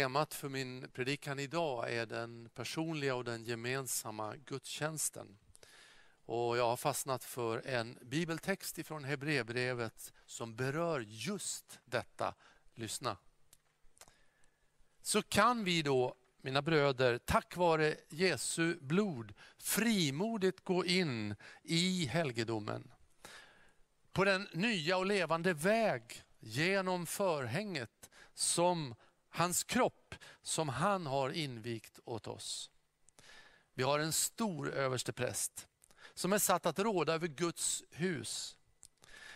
Temat för min predikan idag är den personliga och den gemensamma gudstjänsten. Och jag har fastnat för en bibeltext ifrån Hebreerbrevet som berör just detta. Lyssna. Så kan vi då, mina bröder, tack vare Jesu blod frimodigt gå in i helgedomen. På den nya och levande väg genom förhänget som hans kropp som han har invigt åt oss. Vi har en stor överstepräst som är satt att råda över Guds hus.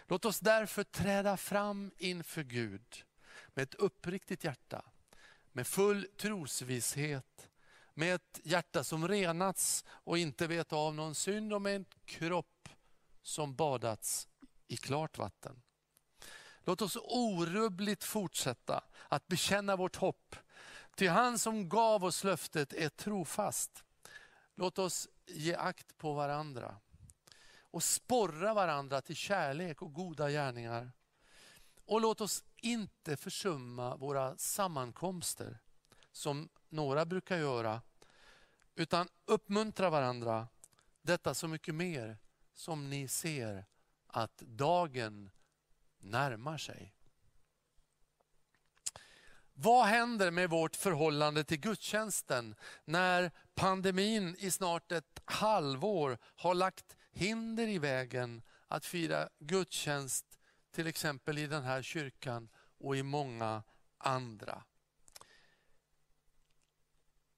Låt oss därför träda fram inför Gud med ett uppriktigt hjärta, med full trosvisshet, med ett hjärta som renats och inte vet av någon synd och med en kropp som badats i klart vatten. Låt oss orubbligt fortsätta att bekänna vårt hopp. Till han som gav oss löftet är trofast. Låt oss ge akt på varandra och sporra varandra till kärlek och goda gärningar. Och låt oss inte försumma våra sammankomster som några brukar göra, utan uppmuntra varandra. Detta så mycket mer som ni ser att dagen närmar sig. Vad händer med vårt förhållande till gudstjänsten när pandemin i snart ett halvår har lagt hinder i vägen att fira gudstjänst till exempel i den här kyrkan och i många andra.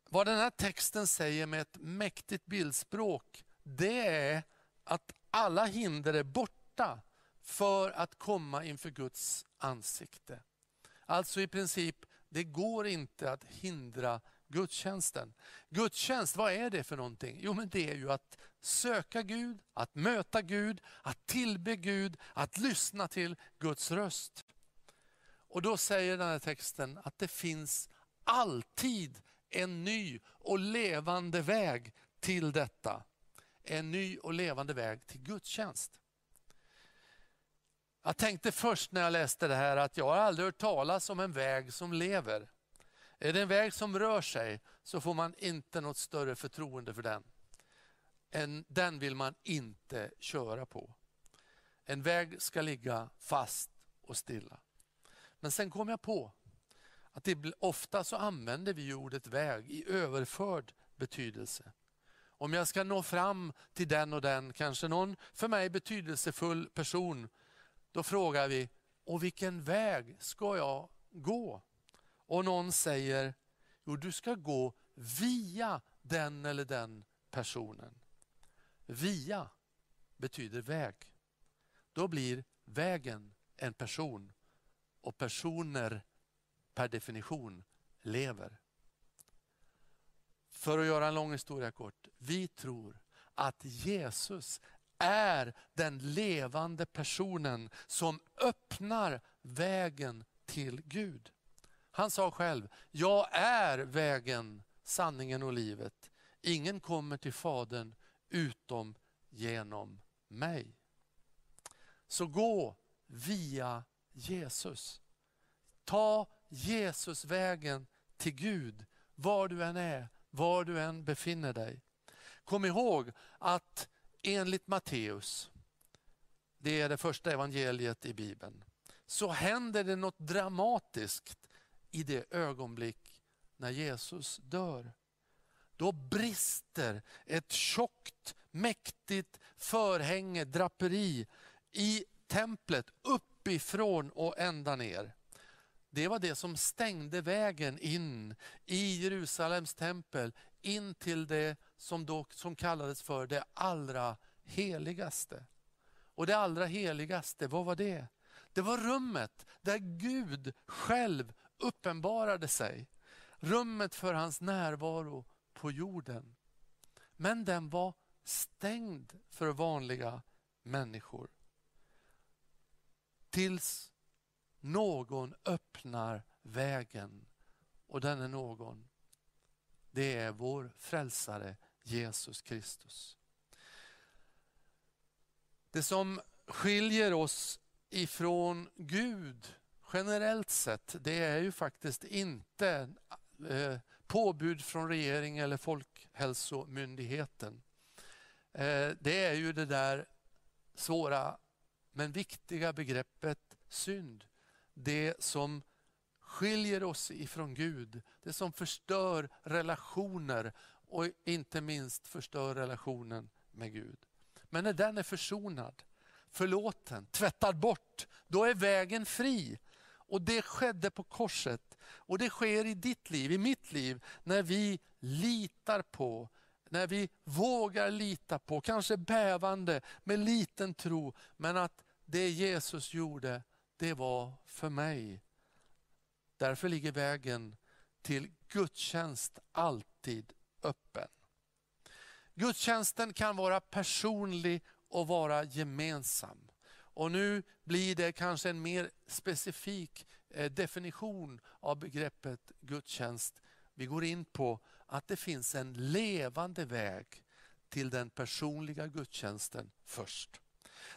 Vad den här texten säger med ett mäktigt bildspråk, det är att alla hinder är borta för att komma inför Guds ansikte. Alltså i princip, det går inte att hindra gudstjänsten. Gudstjänst, vad är det för någonting? Jo men det är ju att söka Gud, att möta Gud, att tillbe Gud, att lyssna till Guds röst. Och då säger den här texten att det finns alltid en ny och levande väg till detta. En ny och levande väg till gudstjänst. Jag tänkte först när jag läste det här att jag har aldrig hört talas om en väg som lever. Är det en väg som rör sig så får man inte något större förtroende för den. En, den vill man inte köra på. En väg ska ligga fast och stilla. Men sen kom jag på att det, ofta så använder vi ordet väg i överförd betydelse. Om jag ska nå fram till den och den, kanske någon för mig betydelsefull person då frågar vi, och vilken väg ska jag gå? Och någon säger, jo du ska gå via den eller den personen. Via betyder väg. Då blir vägen en person och personer per definition lever. För att göra en lång historia kort. Vi tror att Jesus är den levande personen som öppnar vägen till Gud. Han sa själv, jag är vägen, sanningen och livet. Ingen kommer till Fadern utom genom mig. Så gå via Jesus. Ta Jesusvägen till Gud, var du än är, var du än befinner dig. Kom ihåg att enligt Matteus, det är det första evangeliet i Bibeln, så händer det något dramatiskt i det ögonblick när Jesus dör. Då brister ett tjockt, mäktigt förhänge, draperi i templet uppifrån och ända ner. Det var det som stängde vägen in i Jerusalems tempel, in till det som, då, som kallades för det allra heligaste. Och det allra heligaste, vad var det? Det var rummet där Gud själv uppenbarade sig. Rummet för hans närvaro på jorden. Men den var stängd för vanliga människor. Tills någon öppnar vägen och den är någon. Det är vår frälsare Jesus Kristus. Det som skiljer oss ifrån Gud generellt sett, det är ju faktiskt inte eh, påbud från regering eller Folkhälsomyndigheten. Eh, det är ju det där svåra men viktiga begreppet synd. Det som skiljer oss ifrån Gud, det som förstör relationer och inte minst förstör relationen med Gud. Men när den är försonad, förlåten, tvättad bort, då är vägen fri. Och det skedde på korset. Och det sker i ditt liv, i mitt liv, när vi litar på, när vi vågar lita på, kanske bävande, med liten tro, men att det Jesus gjorde, det var för mig. Därför ligger vägen till gudstjänst alltid öppen. Gudstjänsten kan vara personlig och vara gemensam. Och nu blir det kanske en mer specifik eh, definition av begreppet gudstjänst. Vi går in på att det finns en levande väg till den personliga gudstjänsten först.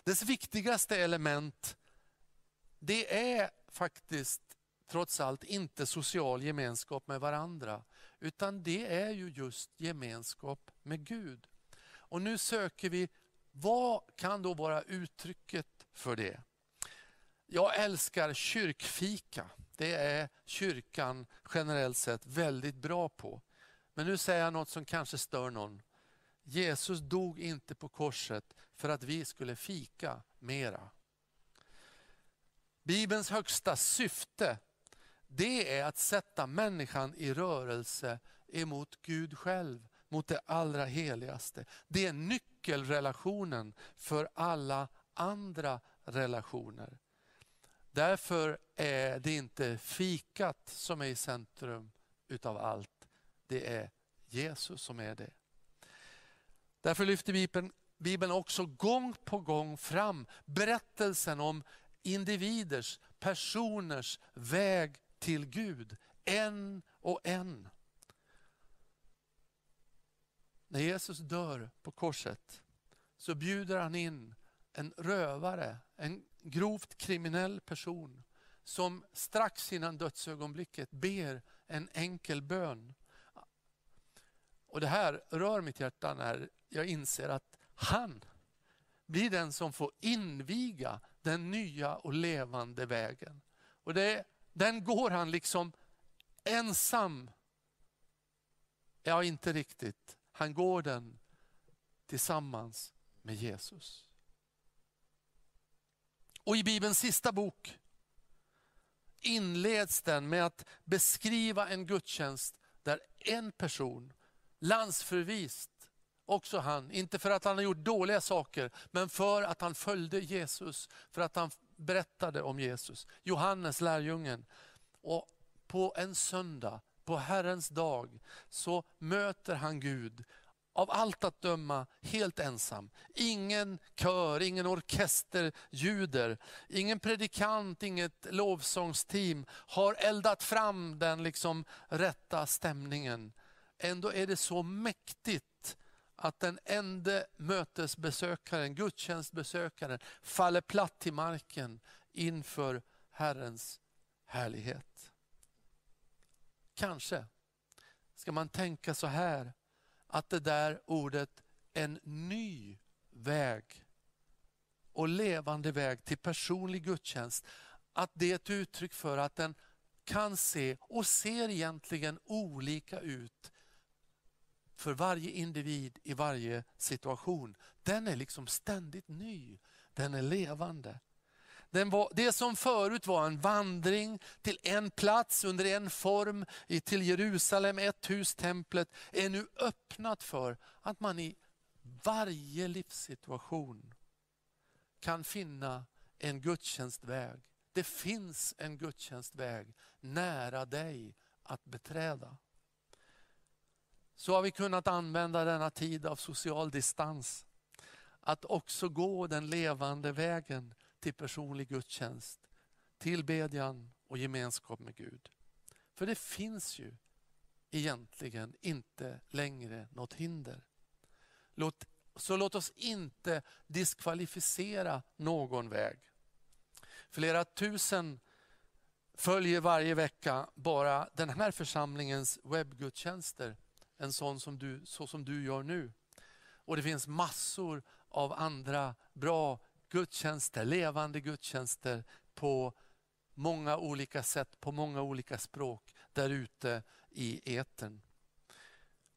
Dess viktigaste element det är faktiskt trots allt inte social gemenskap med varandra utan det är ju just gemenskap med Gud. Och nu söker vi, vad kan då vara uttrycket för det? Jag älskar kyrkfika. Det är kyrkan generellt sett väldigt bra på. Men nu säger jag något som kanske stör någon. Jesus dog inte på korset för att vi skulle fika mera. Bibelns högsta syfte det är att sätta människan i rörelse emot Gud själv, mot det allra heligaste. Det är nyckelrelationen för alla andra relationer. Därför är det inte fikat som är i centrum utav allt. Det är Jesus som är det. Därför lyfter Bibeln, Bibeln också gång på gång fram berättelsen om individers, personers väg till Gud. En och en. När Jesus dör på korset så bjuder han in en rövare, en grovt kriminell person som strax innan dödsögonblicket ber en enkel bön. Och Det här rör mitt hjärta när jag inser att han blir den som får inviga den nya och levande vägen. Och det, den går han liksom ensam. Ja, inte riktigt. Han går den tillsammans med Jesus. Och i Bibelns sista bok inleds den med att beskriva en gudstjänst där en person, landsförvist, också han, inte för att han har gjort dåliga saker, men för att han följde Jesus, för att han berättade om Jesus. Johannes, lärjungen. Och på en söndag, på Herrens dag, så möter han Gud av allt att döma helt ensam. Ingen kör, ingen orkester ljuder. ingen predikant, inget lovsångsteam har eldat fram den liksom rätta stämningen. Ändå är det så mäktigt att den enda mötesbesökaren, gudstjänstbesökaren, faller platt till marken inför Herrens härlighet. Kanske ska man tänka så här, att det där ordet en ny väg och levande väg till personlig gudstjänst, att det är ett uttryck för att den kan se och ser egentligen olika ut för varje individ i varje situation. Den är liksom ständigt ny. Den är levande. Den var, det som förut var en vandring till en plats under en form, till Jerusalem, ett hus, templet, är nu öppnat för att man i varje livssituation kan finna en gudstjänstväg. Det finns en gudstjänstväg nära dig att beträda. Så har vi kunnat använda denna tid av social distans att också gå den levande vägen till personlig gudstjänst, tillbedjan och gemenskap med Gud. För det finns ju egentligen inte längre något hinder. Låt, så låt oss inte diskvalificera någon väg. Flera tusen följer varje vecka bara den här församlingens webbgudstjänster, en sån som du, så som du gör nu. Och det finns massor av andra bra gudstjänster, levande gudstjänster på många olika sätt, på många olika språk där ute i etern.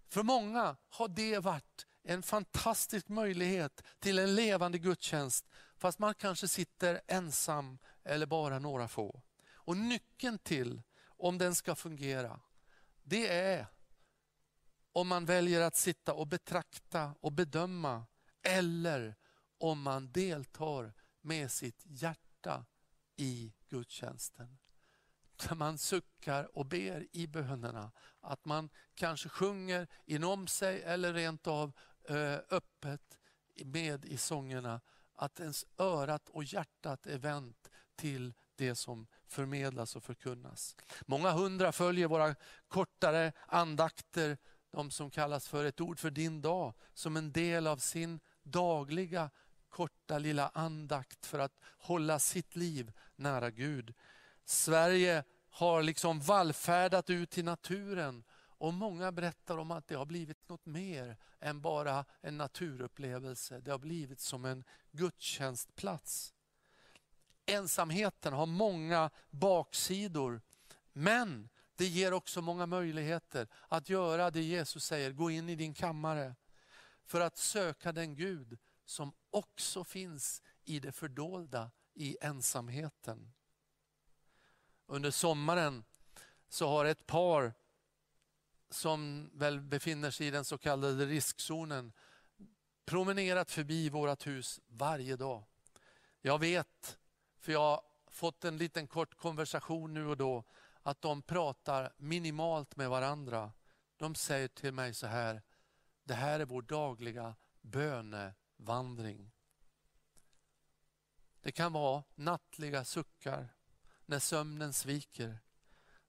För många har det varit en fantastisk möjlighet till en levande gudstjänst fast man kanske sitter ensam eller bara några få. Och Nyckeln till om den ska fungera, det är om man väljer att sitta och betrakta och bedöma eller om man deltar med sitt hjärta i gudstjänsten. Där man suckar och ber i bönerna. Att man kanske sjunger inom sig eller rent av eh, öppet med i sångerna. Att ens örat och hjärtat är vänt till det som förmedlas och förkunnas. Många hundra följer våra kortare andakter, de som kallas för ett ord för din dag, som en del av sin dagliga korta lilla andakt för att hålla sitt liv nära Gud. Sverige har liksom vallfärdat ut till naturen och många berättar om att det har blivit något mer än bara en naturupplevelse. Det har blivit som en gudstjänstplats. Ensamheten har många baksidor, men det ger också många möjligheter att göra det Jesus säger, gå in i din kammare för att söka den Gud som också finns i det fördolda, i ensamheten. Under sommaren så har ett par som väl befinner sig i den så kallade riskzonen promenerat förbi vårt hus varje dag. Jag vet, för jag har fått en liten kort konversation nu och då, att de pratar minimalt med varandra. De säger till mig så här, det här är vår dagliga bönevandring. Det kan vara nattliga suckar när sömnen sviker.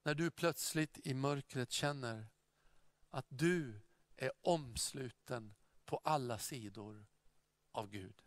När du plötsligt i mörkret känner att du är omsluten på alla sidor av Gud.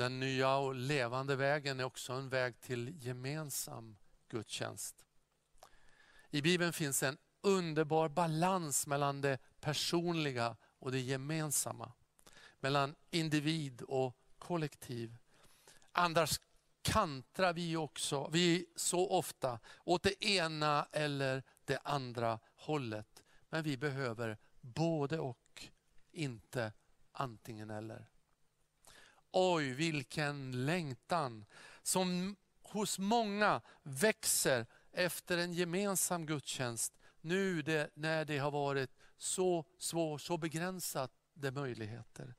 Den nya och levande vägen är också en väg till gemensam gudstjänst. I Bibeln finns en underbar balans mellan det personliga och det gemensamma. Mellan individ och kollektiv. Annars kantrar vi också, vi så ofta, åt det ena eller det andra hållet. Men vi behöver både och, inte antingen eller. Oj, vilken längtan som hos många växer efter en gemensam gudstjänst nu det, när det har varit så svårt, så begränsade möjligheter.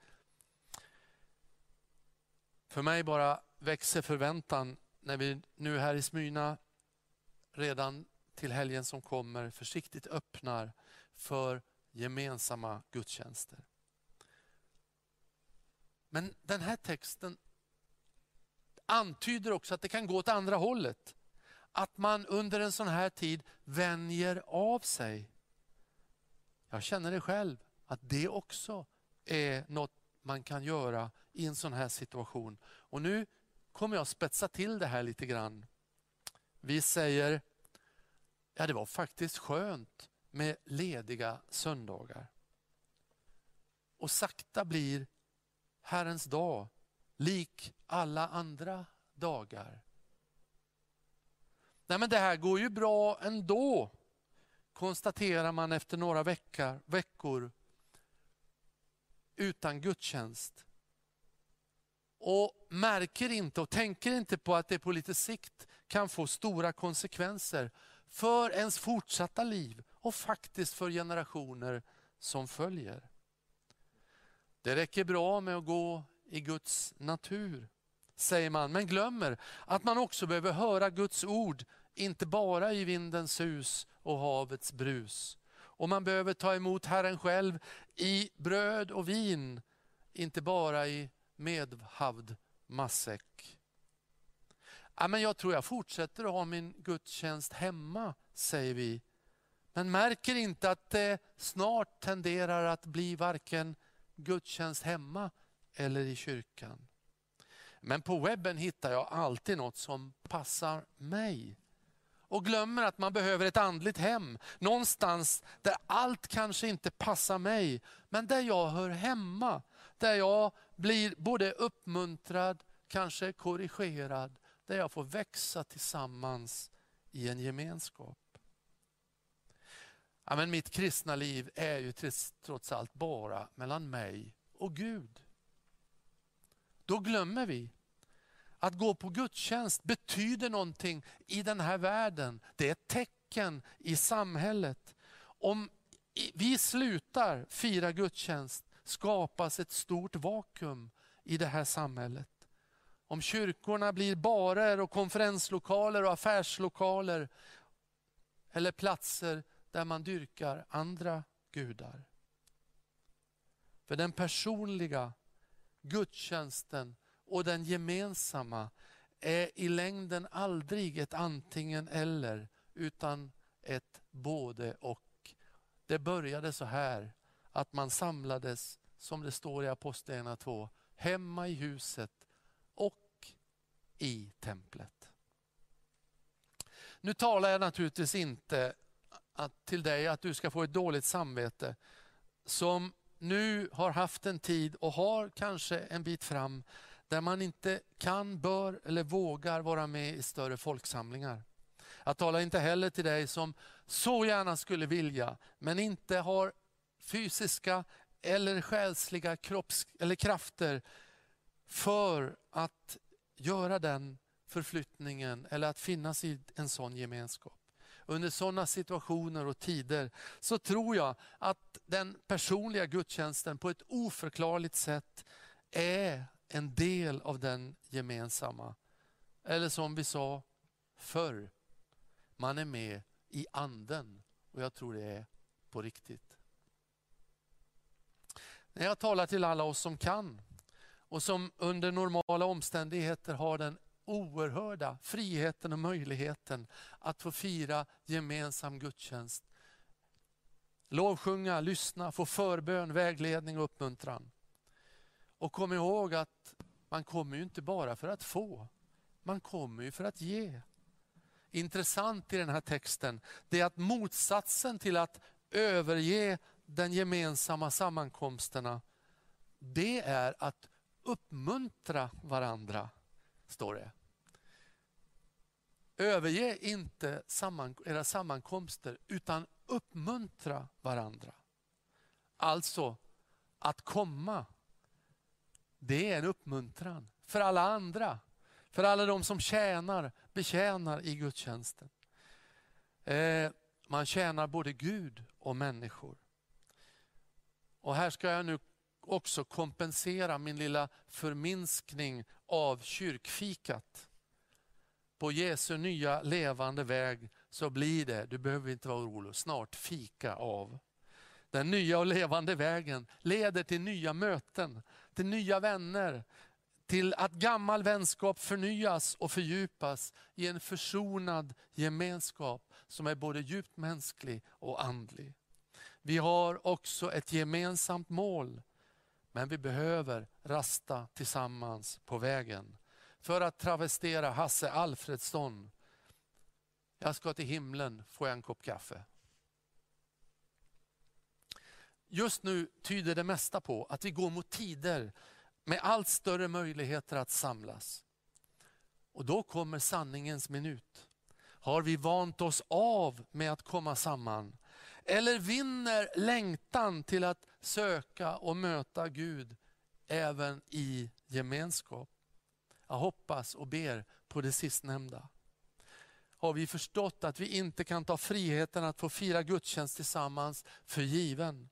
För mig bara växer förväntan när vi nu här i Smyrna redan till helgen som kommer försiktigt öppnar för gemensamma gudstjänster. Men den här texten antyder också att det kan gå åt andra hållet. Att man under en sån här tid vänjer av sig. Jag känner det själv, att det också är något man kan göra i en sån här situation. Och nu kommer jag spetsa till det här lite grann. Vi säger, ja det var faktiskt skönt med lediga söndagar. Och sakta blir Herrens dag lik alla andra dagar. Nej men det här går ju bra ändå, konstaterar man efter några veckor, veckor utan gudstjänst. Och märker inte och tänker inte på att det på lite sikt kan få stora konsekvenser för ens fortsatta liv och faktiskt för generationer som följer. Det räcker bra med att gå i Guds natur, säger man, men glömmer att man också behöver höra Guds ord, inte bara i vindens sus och havets brus. Och man behöver ta emot Herren själv i bröd och vin, inte bara i medhavd matsäck. Ja, men jag tror jag fortsätter att ha min gudstjänst hemma, säger vi. Men märker inte att det snart tenderar att bli varken gudstjänst hemma eller i kyrkan. Men på webben hittar jag alltid något som passar mig. Och glömmer att man behöver ett andligt hem. Någonstans där allt kanske inte passar mig, men där jag hör hemma. Där jag blir både uppmuntrad, kanske korrigerad. Där jag får växa tillsammans i en gemenskap. Ja, men mitt kristna liv är ju trots allt bara mellan mig och Gud. Då glömmer vi att gå på gudstjänst betyder någonting i den här världen. Det är ett tecken i samhället. Om vi slutar fira gudstjänst skapas ett stort vakuum i det här samhället. Om kyrkorna blir barer och konferenslokaler och affärslokaler eller platser där man dyrkar andra gudar. För den personliga gudstjänsten och den gemensamma är i längden aldrig ett antingen eller utan ett både och. Det började så här att man samlades, som det står i Apostlagärningarna 2, hemma i huset och i templet. Nu talar jag naturligtvis inte att, till dig att du ska få ett dåligt samvete som nu har haft en tid och har kanske en bit fram där man inte kan, bör eller vågar vara med i större folksamlingar. Jag talar inte heller till dig som så gärna skulle vilja men inte har fysiska eller själsliga kropps eller krafter för att göra den förflyttningen eller att finnas i en sån gemenskap under sådana situationer och tider så tror jag att den personliga gudstjänsten på ett oförklarligt sätt är en del av den gemensamma. Eller som vi sa förr, man är med i anden och jag tror det är på riktigt. När jag talar till alla oss som kan och som under normala omständigheter har den oerhörda friheten och möjligheten att få fira gemensam gudstjänst. Lovsjunga, lyssna, få förbön, vägledning och uppmuntran. Och kom ihåg att Man kommer ju inte bara för att få, man kommer ju för att ge. Intressant i den här texten, det är att motsatsen till att överge den gemensamma sammankomsterna, det är att uppmuntra varandra, står det. Överge inte samman, era sammankomster utan uppmuntra varandra. Alltså, att komma, det är en uppmuntran för alla andra. För alla de som tjänar, betjänar i gudstjänsten. Eh, man tjänar både Gud och människor. Och här ska jag nu också kompensera min lilla förminskning av kyrkfikat. På Jesu nya levande väg så blir det, du behöver inte vara orolig, snart fika av. Den nya och levande vägen leder till nya möten, till nya vänner, till att gammal vänskap förnyas och fördjupas i en försonad gemenskap som är både djupt mänsklig och andlig. Vi har också ett gemensamt mål, men vi behöver rasta tillsammans på vägen. För att travestera Hasse Alfredsson, jag ska till himlen, får jag en kopp kaffe? Just nu tyder det mesta på att vi går mot tider med allt större möjligheter att samlas. Och då kommer sanningens minut. Har vi vant oss av med att komma samman? Eller vinner längtan till att söka och möta Gud även i gemenskap? Jag hoppas och ber på det sistnämnda. Har vi förstått att vi inte kan ta friheten att få fira gudstjänst tillsammans för given?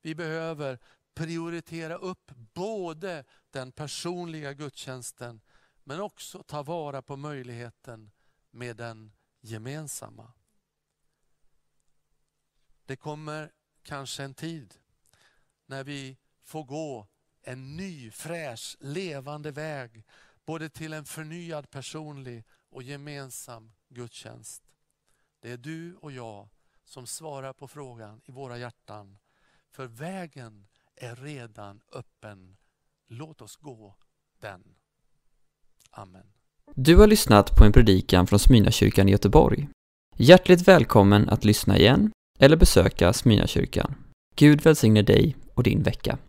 Vi behöver prioritera upp både den personliga gudstjänsten men också ta vara på möjligheten med den gemensamma. Det kommer kanske en tid när vi får gå en ny, fräsch, levande väg både till en förnyad personlig och gemensam gudstjänst. Det är du och jag som svarar på frågan i våra hjärtan. För vägen är redan öppen. Låt oss gå den. Amen. Du har lyssnat på en predikan från Smyrnakyrkan i Göteborg. Hjärtligt välkommen att lyssna igen eller besöka Smyrnakyrkan. Gud välsigne dig och din vecka.